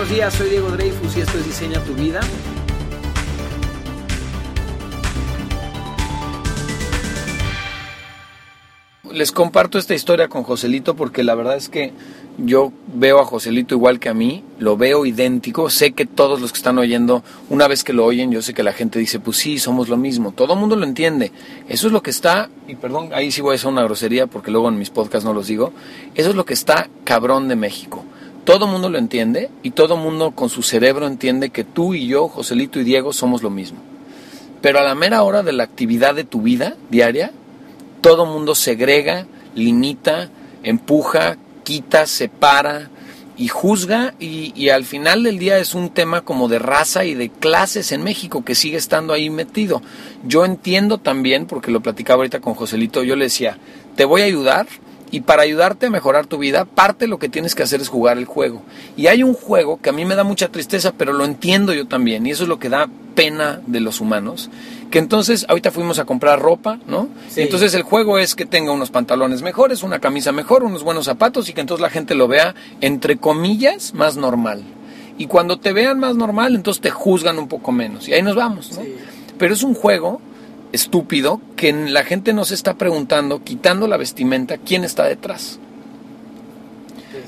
buenos días, soy Diego Dreyfus y esto es Diseña tu vida. Les comparto esta historia con Joselito porque la verdad es que yo veo a Joselito igual que a mí, lo veo idéntico, sé que todos los que están oyendo, una vez que lo oyen, yo sé que la gente dice, pues sí, somos lo mismo, todo el mundo lo entiende, eso es lo que está, y perdón, ahí sí voy a hacer una grosería porque luego en mis podcasts no los digo, eso es lo que está cabrón de México todo mundo lo entiende y todo mundo con su cerebro entiende que tú y yo, Joselito y Diego, somos lo mismo. Pero a la mera hora de la actividad de tu vida diaria, todo mundo segrega, limita, empuja, quita, separa y juzga y, y, al final del día es un tema como de raza y de clases en México que sigue estando ahí metido. Yo entiendo también, porque lo platicaba ahorita con Joselito, yo le decía, te voy a ayudar, y para ayudarte a mejorar tu vida, parte de lo que tienes que hacer es jugar el juego. Y hay un juego que a mí me da mucha tristeza, pero lo entiendo yo también, y eso es lo que da pena de los humanos. Que entonces, ahorita fuimos a comprar ropa, ¿no? Entonces el juego es que tenga unos pantalones mejores, una camisa mejor, unos buenos zapatos y que entonces la gente lo vea, entre comillas, más normal. Y cuando te vean más normal, entonces te juzgan un poco menos. Y ahí nos vamos, ¿no? Pero es un juego estúpido que la gente no se está preguntando, quitando la vestimenta, quién está detrás. Pues,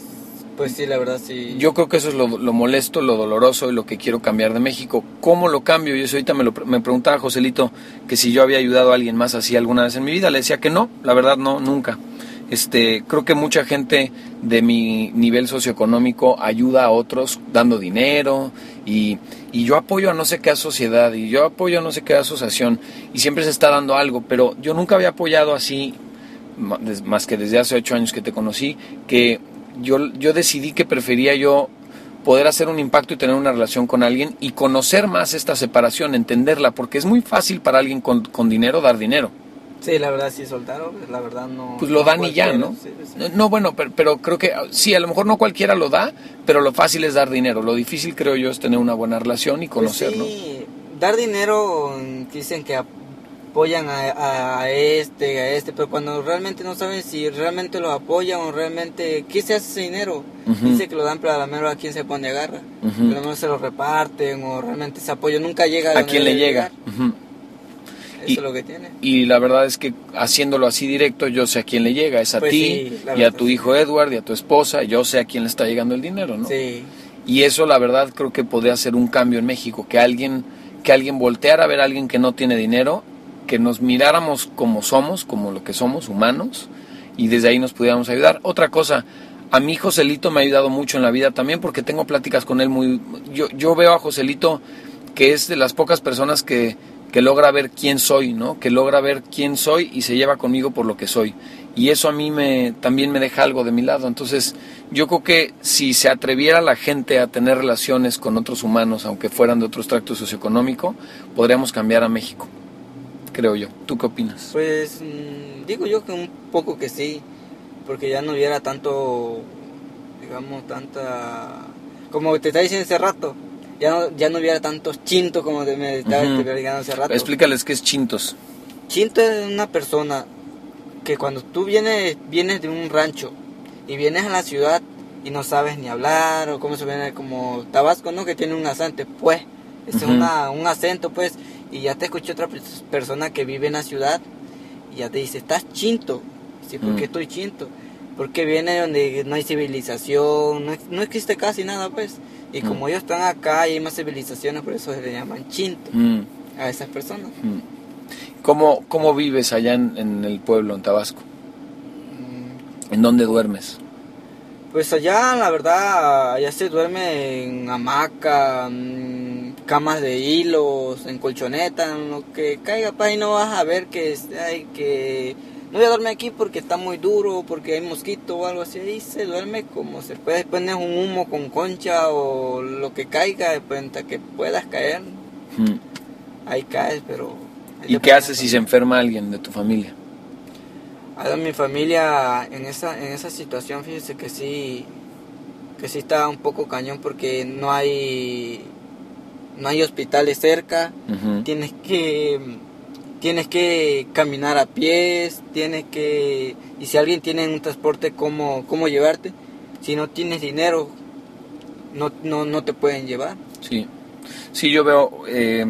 pues sí, la verdad sí. Yo creo que eso es lo, molesto, lo doloroso y lo que quiero cambiar de México. ¿Cómo lo cambio? Y eso ahorita me, lo, me preguntaba Joselito que si yo había ayudado a alguien más así alguna vez en mi vida. Le decía que no, la verdad no, nunca. Este, creo que mucha gente de mi nivel socioeconómico ayuda a otros dando dinero y, y, yo apoyo a no sé qué sociedad y yo apoyo a no sé qué asociación y siempre se está dando algo, pero yo nunca había apoyado así, más que desde hace ocho años que te conocí, que yo, yo decidí que prefería yo poder hacer un impacto y tener una relación con alguien y conocer más esta separación, entenderla, porque es muy fácil para alguien con, con dinero dar dinero Sí, la verdad sí soltaron, la verdad no. Pues lo dan y ya, ¿no? ¿no? bueno, pero, creo que sí, a lo mejor no cualquiera lo da, pero lo fácil es dar dinero. Lo difícil creo yo es tener una buena relación y pues conocerlo. sí, dar dinero dicen que apoyan a, este, a este, pero cuando realmente no saben si realmente lo apoyan o realmente qué se hace ese dinero. Dice que lo dan, pero a la mera a quién se pone a agarra. A lo mejor se lo reparten o realmente ese apoyo nunca llega a, ¿A quién le llega y, lo que tiene. Y la verdad es que haciéndolo así directo, yo sé a quién le llega, es a pues ti y a tu hijo Edward y a tu esposa, yo sé a quién le está llegando el dinero, ¿no? Sí. Y eso la verdad creo que podría ser un cambio en México, que alguien, que alguien volteara a ver a alguien que no tiene dinero, que nos miráramos como somos, como lo que somos, humanos, y desde ahí nos pudiéramos ayudar. Otra cosa, a mi Joselito me ha ayudado mucho en la vida también porque tengo pláticas con él muy... Yo, yo veo a Joselito que es de las pocas personas que que logra ver quién soy, ¿no? Que logra ver quién soy y se lleva conmigo por lo que soy. Y eso a mí me, también me deja algo de mi lado. Entonces, yo creo que si se atreviera la gente a tener relaciones con otros humanos, aunque fueran de otro extracto socioeconómico, podríamos cambiar a México, creo yo. ¿Tú qué opinas? Pues mm, digo yo que un poco que sí, porque ya no hubiera tanto, digamos, tanta... Como te está diciendo hace rato, ya no, ya no hubiera tantos chintos como me estaba uh hace rato. Explícales qué es chintos. Chinto es una persona que cuando tú vienes, vienes de un rancho y vienes a la ciudad y no sabes ni hablar o cómo se viene como Tabasco, ¿no? Que tiene un acento, pues, es una, un acento, pues, y ya te escuché otra persona que vive en la ciudad y ya te dice, estás chinto. Sí, ¿por qué estoy chinto? Porque viene donde no hay civilización, no, no existe casi nada, pues. Y mm. como ellos están acá y hay más civilizaciones, por eso se le llaman chinto mm. a esas personas. Mm. ¿Cómo, ¿Cómo, vives allá en, el pueblo, en Tabasco? ¿En dónde duermes? Pues allá, la verdad, allá se duerme en hamaca, camas de hilos, en colchoneta, en lo que caiga, pa, y no vas a ver que, hay que no voy a dormir aquí porque está muy duro, porque hay mosquito o algo así. Ahí se duerme como se puede. poner un humo con concha o lo que caiga, de que puedas caer. Hmm. Ahí caes, pero... ¿Y qué haces si se enferma alguien de tu familia? A mi familia en esa, en esa situación, fíjese que sí, que sí está un poco cañón porque no hay, no hay hospitales cerca. Tienes que tienes que caminar a pies, tienes que... Y si alguien tiene un transporte, ¿cómo, cómo llevarte? Si no tienes dinero, no, no, no te pueden llevar. Sí, sí, yo veo eh,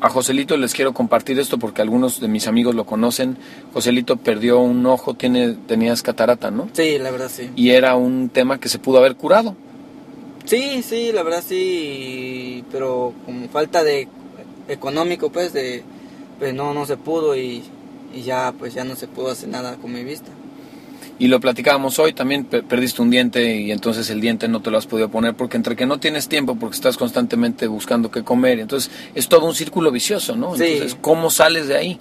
a Joselito, les quiero compartir esto porque algunos de mis amigos lo conocen. Joselito perdió un ojo, tiene, tenías catarata, ¿no? Sí, la verdad sí. Y era un tema que se pudo haber curado. Sí, sí, la verdad sí, pero como falta de económico, pues, de, pues no, no se pudo y, y ya, pues ya no se pudo hacer nada con mi vista. Y lo platicábamos hoy, también pe- perdiste un diente y entonces el diente no te lo has podido poner porque entre que no tienes tiempo porque estás constantemente buscando qué comer, entonces es todo un círculo vicioso, ¿no? Sí. Entonces, ¿cómo sales de ahí?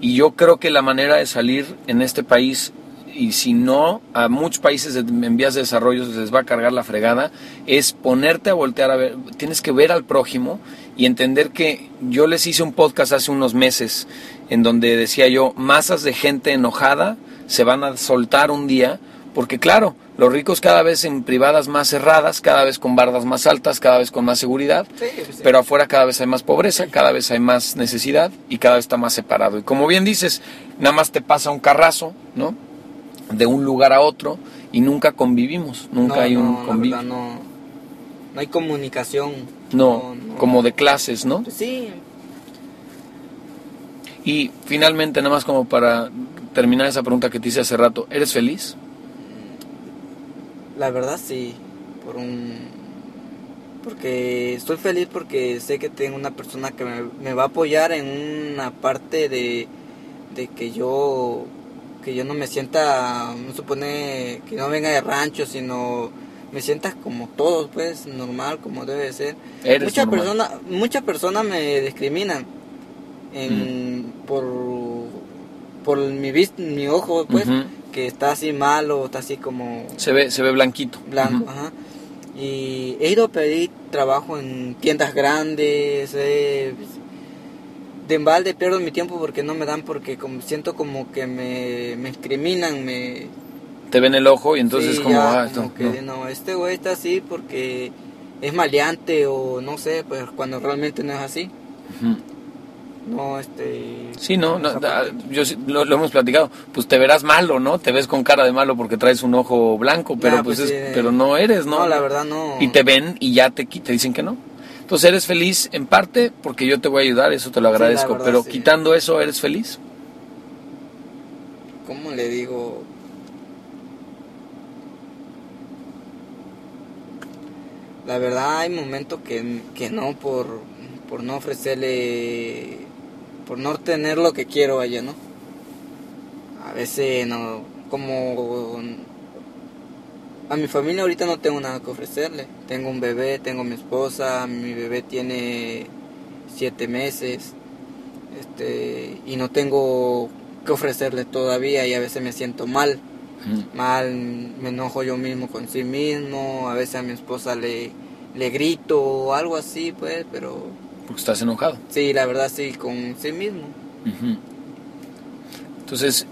Y yo creo que la manera de salir en este país, y si no, a muchos países en vías de desarrollo se les va a cargar la fregada, es ponerte a voltear a ver, tienes que ver al prójimo y entender que yo les hice un podcast hace unos meses en donde decía yo, masas de gente enojada se van a soltar un día, porque claro, los ricos cada vez en privadas más cerradas, cada vez con bardas más altas, cada vez con más seguridad, Sí, sí. pero afuera cada vez hay más pobreza, cada vez hay más necesidad y cada vez está más separado. Y como bien dices, nada más te pasa un carrazo, ¿no? De un lugar a otro y nunca convivimos, nunca No, hay un no, la convivio. verdad no, no hay comunicación. No, como de clases, ¿no? Sí, Y finalmente, nada más como para terminar esa pregunta que te hice hace rato, ¿eres feliz? la verdad sí, por un... Porque estoy feliz porque sé que tengo una persona que me, me va a apoyar en una parte de, de que yo que yo no me sienta, no supone que no venga de rancho, sino me sienta como todos, pues, normal, como debe de ser. Eres Muchas normal. personas muchas personas me discriminan en, por por mi mi ojo, pues, que está así malo, está así como Se ve, se ve blanquito. blanco, ajá. Y he ido a pedir trabajo en tiendas grandes, eh, de embalde pierdo mi tiempo porque no me dan, porque como, siento como que me, me discriminan, me... Te ven el ojo y entonces sí, como, ya, ah, esto, como que no. no, este güey está así porque es maleante o no sé, pues cuando realmente no es así. No, este... Sí, no, ah, yo lo, lo hemos platicado. Pues te verás malo, ¿no? Te ves con cara de malo porque traes un ojo blanco, pero Nah, pues, pues es- pero no eres, ¿no? No, la verdad no. Y te ven y ya te, te dicen que no. Entonces eres feliz en parte porque yo te voy a ayudar, eso te lo Sí, agradezco. verdad, pero sí. quitando eso, ¿eres feliz? ¿Cómo le digo? La verdad hay momentos que, que no por, por no ofrecerle, por no tener lo que quiero allá, ¿no? A veces no, como a mi familia ahorita no tengo nada que ofrecerle. Tengo un bebé, tengo mi esposa, mi bebé tiene siete meses, este, y no tengo que ofrecerle todavía y a veces me siento mal Mal, me enojo yo mismo con sí mismo, a veces a mi esposa le, le grito o algo así, pues, pero Porque estás enojado. sí, la verdad sí, con sí mismo. Entonces,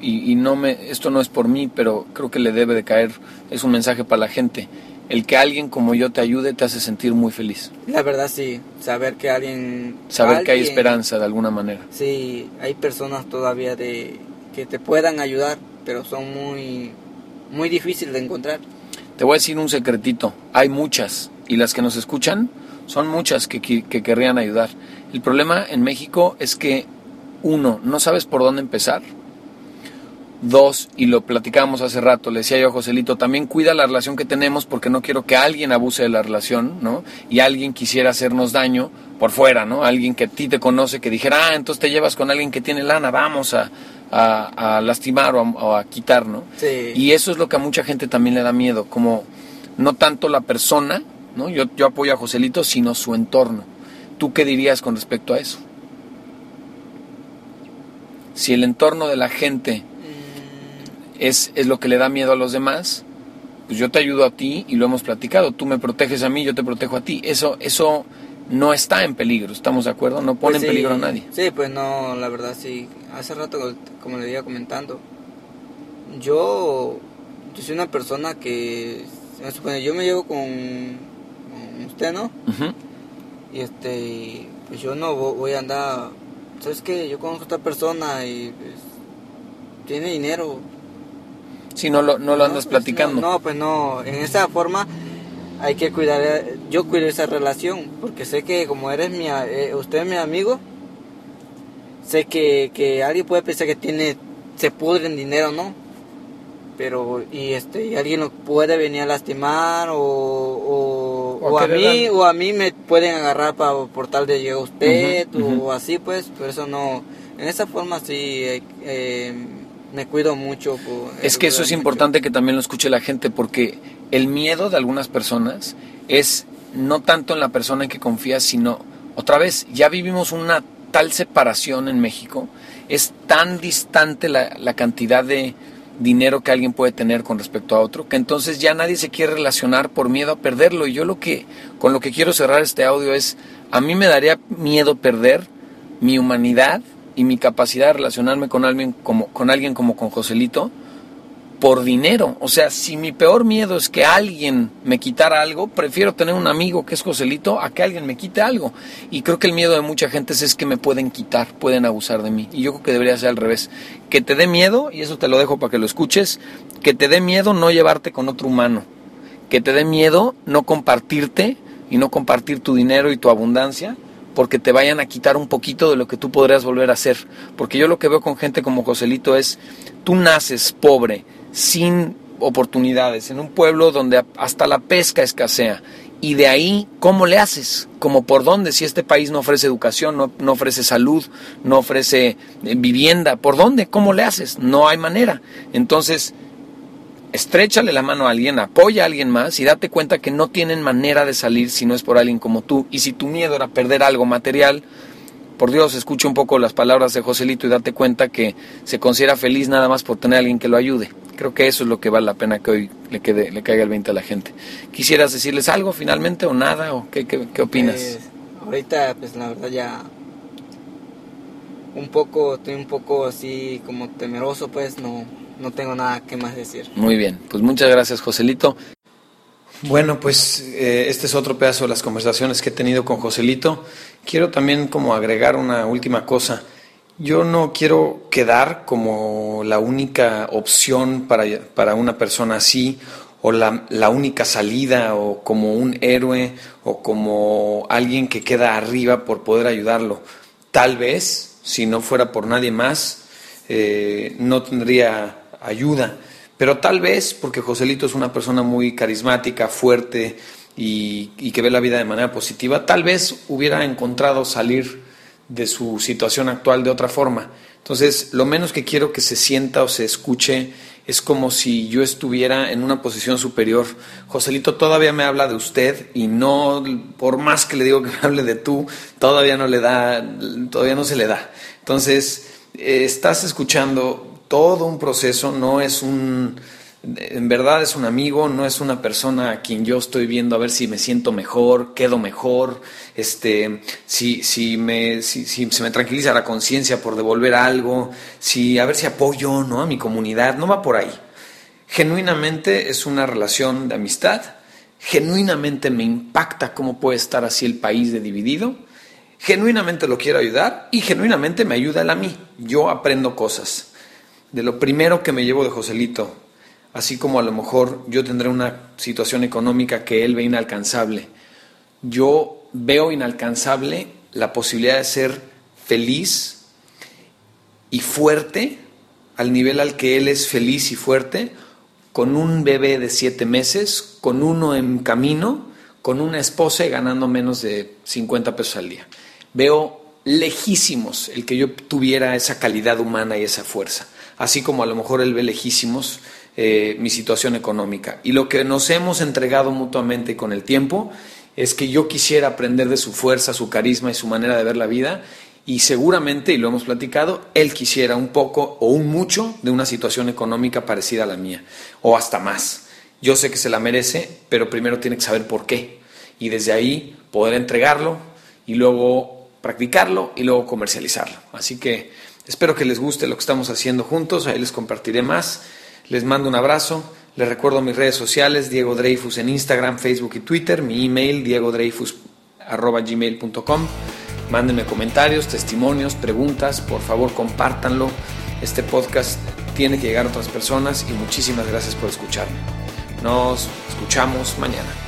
y, y no me, esto no es por mí, pero creo que le debe de caer, es un mensaje para la gente. El que alguien como yo te ayude te hace sentir muy feliz. La verdad sí, saber que alguien... Saber que hay esperanza de alguna manera. Sí, hay personas todavía de que te puedan ayudar, pero son muy, muy difíciles de encontrar. Te voy a decir un secretito. Hay muchas, y las que nos escuchan son muchas que, que querrían ayudar. El problema en México es que, uno, no sabes por dónde empezar. Dos, y lo platicábamos hace rato, le decía yo a Joselito, también cuida la relación que tenemos porque no quiero que alguien abuse de la relación, ¿no? Y alguien quisiera hacernos daño por fuera, ¿no? Alguien que a ti te conoce, que dijera, ah, entonces te llevas con alguien que tiene lana, vamos a, a- a lastimar o a, o a quitar, ¿no? Sí. Y eso es lo que a mucha gente también le da miedo, como no tanto la persona, ¿no? Yo, yo apoyo a Joselito, sino su entorno. ¿Tú qué dirías con respecto a eso? Si el entorno de la gente Mm, es, es lo que le da miedo a los demás, pues yo te ayudo a ti y lo hemos platicado. Tú me proteges a mí, yo te protejo a ti. Eso, eso no está en peligro, ¿estamos de acuerdo? No pone Pues en sí, peligro a nadie. Sí, pues no, la verdad sí. Hace rato, como le iba comentando, yo, yo soy una persona que, se me supone, yo me llevo con, con usted, ¿no? Y este, pues yo no vo- voy a andar, ¿sabes qué? Yo conozco a esta persona y pues, tiene dinero. Si no lo, no lo andas pues, platicando. No, no, pues no, en esa forma hay que cuidar, eh, yo cuido esa relación, porque sé que como eres mi, eh, usted es mi amigo, sé que, que alguien puede pensar que tiene, se pudre en dinero, ¿no? Pero, y este, y alguien lo puede venir a lastimar o, o, a mí, o a mí me pueden agarrar para, por tal de llegar usted, o así pues, por eso no, en esa forma sí, eh, eh me cuido mucho. es que eso es importante que también lo escuche la gente, porque el miedo de algunas personas es no tanto en la persona en que confías, sino, otra vez, ya vivimos una tal separación en México, es tan distante la, la cantidad de dinero que alguien puede tener con respecto a otro, que entonces ya nadie se quiere relacionar por miedo a perderlo. Y yo lo que, con lo que quiero cerrar este audio es, a mí me daría miedo perder mi humanidad y mi capacidad de relacionarme con alguien como, con alguien como con Joselito por dinero. O sea, si mi peor miedo es que alguien me quitara algo, prefiero tener un amigo que es Joselito a que alguien me quite algo. Y creo que el miedo de mucha gente es que me pueden quitar, pueden abusar de mí. Y yo creo que debería ser al revés. Que te dé miedo, y eso te lo dejo para que lo escuches, que te dé miedo no llevarte con otro humano. Que te dé miedo no compartirte y no compartir tu dinero y tu abundancia porque te vayan a quitar un poquito de lo que tú podrías volver a hacer. Porque yo lo que veo con gente como Joselito es, tú naces pobre, sin oportunidades, en un pueblo donde hasta la pesca escasea. Y de ahí, ¿cómo le haces? ¿Cómo por dónde? Si este país no ofrece educación, no, no ofrece salud, no ofrece eh, vivienda, ¿por dónde? ¿Cómo le haces? No hay manera. Entonces, estrechale la mano a alguien, apoya a alguien más y date cuenta que no tienen manera de salir si no es por alguien como tú. Y si tu miedo era perder algo material, por Dios, escucha un poco las palabras de Joselito y date cuenta que se considera feliz nada más por tener a alguien que lo ayude. Creo que eso es lo que vale la pena que hoy le, quede, le caiga el 20 a la gente. ¿Quisieras decirles algo finalmente o nada? ¿O qué, qué, opinas? Pues, ahorita, pues la verdad ya un poco, estoy un poco así como temeroso, pues no, no tengo nada que más decir. Muy bien, pues muchas gracias Joselito. Bueno, pues eh, este es otro pedazo de las conversaciones que he tenido con Joselito. Quiero también como agregar una última cosa. Yo no quiero quedar como la única opción para, para una persona así, o la, la, única salida, o como un héroe, o como alguien que queda arriba por poder ayudarlo. Tal vez, si no fuera por nadie más, eh, no tendría ayuda. Pero tal vez, porque Joselito es una persona muy carismática, fuerte y, que ve la vida de manera positiva, tal vez hubiera encontrado salir de su situación actual de otra forma. Entonces, lo menos que quiero que se sienta o se escuche es como si yo estuviera en una posición superior. Joselito todavía me habla de usted y no, por más que le digo que me hable de tú, todavía no le da, todavía no se le da. Entonces, eh, estás escuchando todo un proceso, no es un, en verdad es un amigo, no es una persona a quien yo estoy viendo a ver si me siento mejor, quedo mejor, este, si, si, me, si, se me tranquiliza la conciencia por devolver algo, si, a ver si apoyo ¿no? a mi comunidad, no va por ahí. Genuinamente es una relación de amistad, genuinamente me impacta cómo puede estar así el país de dividido, genuinamente lo quiero ayudar y genuinamente me ayuda él a mí. Yo aprendo cosas de lo primero que me llevo de Joselito, así como a lo mejor yo tendré una situación económica que él ve inalcanzable. Yo veo inalcanzable la posibilidad de ser feliz y fuerte al nivel al que él es feliz y fuerte, con un bebé de siete meses, con uno en camino, con una esposa y ganando menos de 50 pesos al día. Veo lejísimos el que yo tuviera esa calidad humana y esa fuerza así como a lo mejor él ve lejísimos eh, mi situación económica. Y lo que nos hemos entregado mutuamente con el tiempo es que yo quisiera aprender de su fuerza, su carisma y su manera de ver la vida y seguramente, y lo hemos platicado, él quisiera un poco o un mucho de una situación económica parecida a la mía, o hasta más. Yo sé que se la merece, pero primero tiene que saber por qué. Y desde ahí poder entregarlo y luego practicarlo y luego comercializarlo. Así que Espero que les guste lo que estamos haciendo juntos, ahí les compartiré más. Les mando un abrazo. Les recuerdo mis redes sociales, Diego Dreyfus en Instagram, Facebook y Twitter, mi email, diegodreyfus.gmail.com. Mándenme comentarios, testimonios, preguntas, por favor compártanlo. Este podcast tiene que llegar a otras personas y muchísimas gracias por escucharme. Nos escuchamos mañana.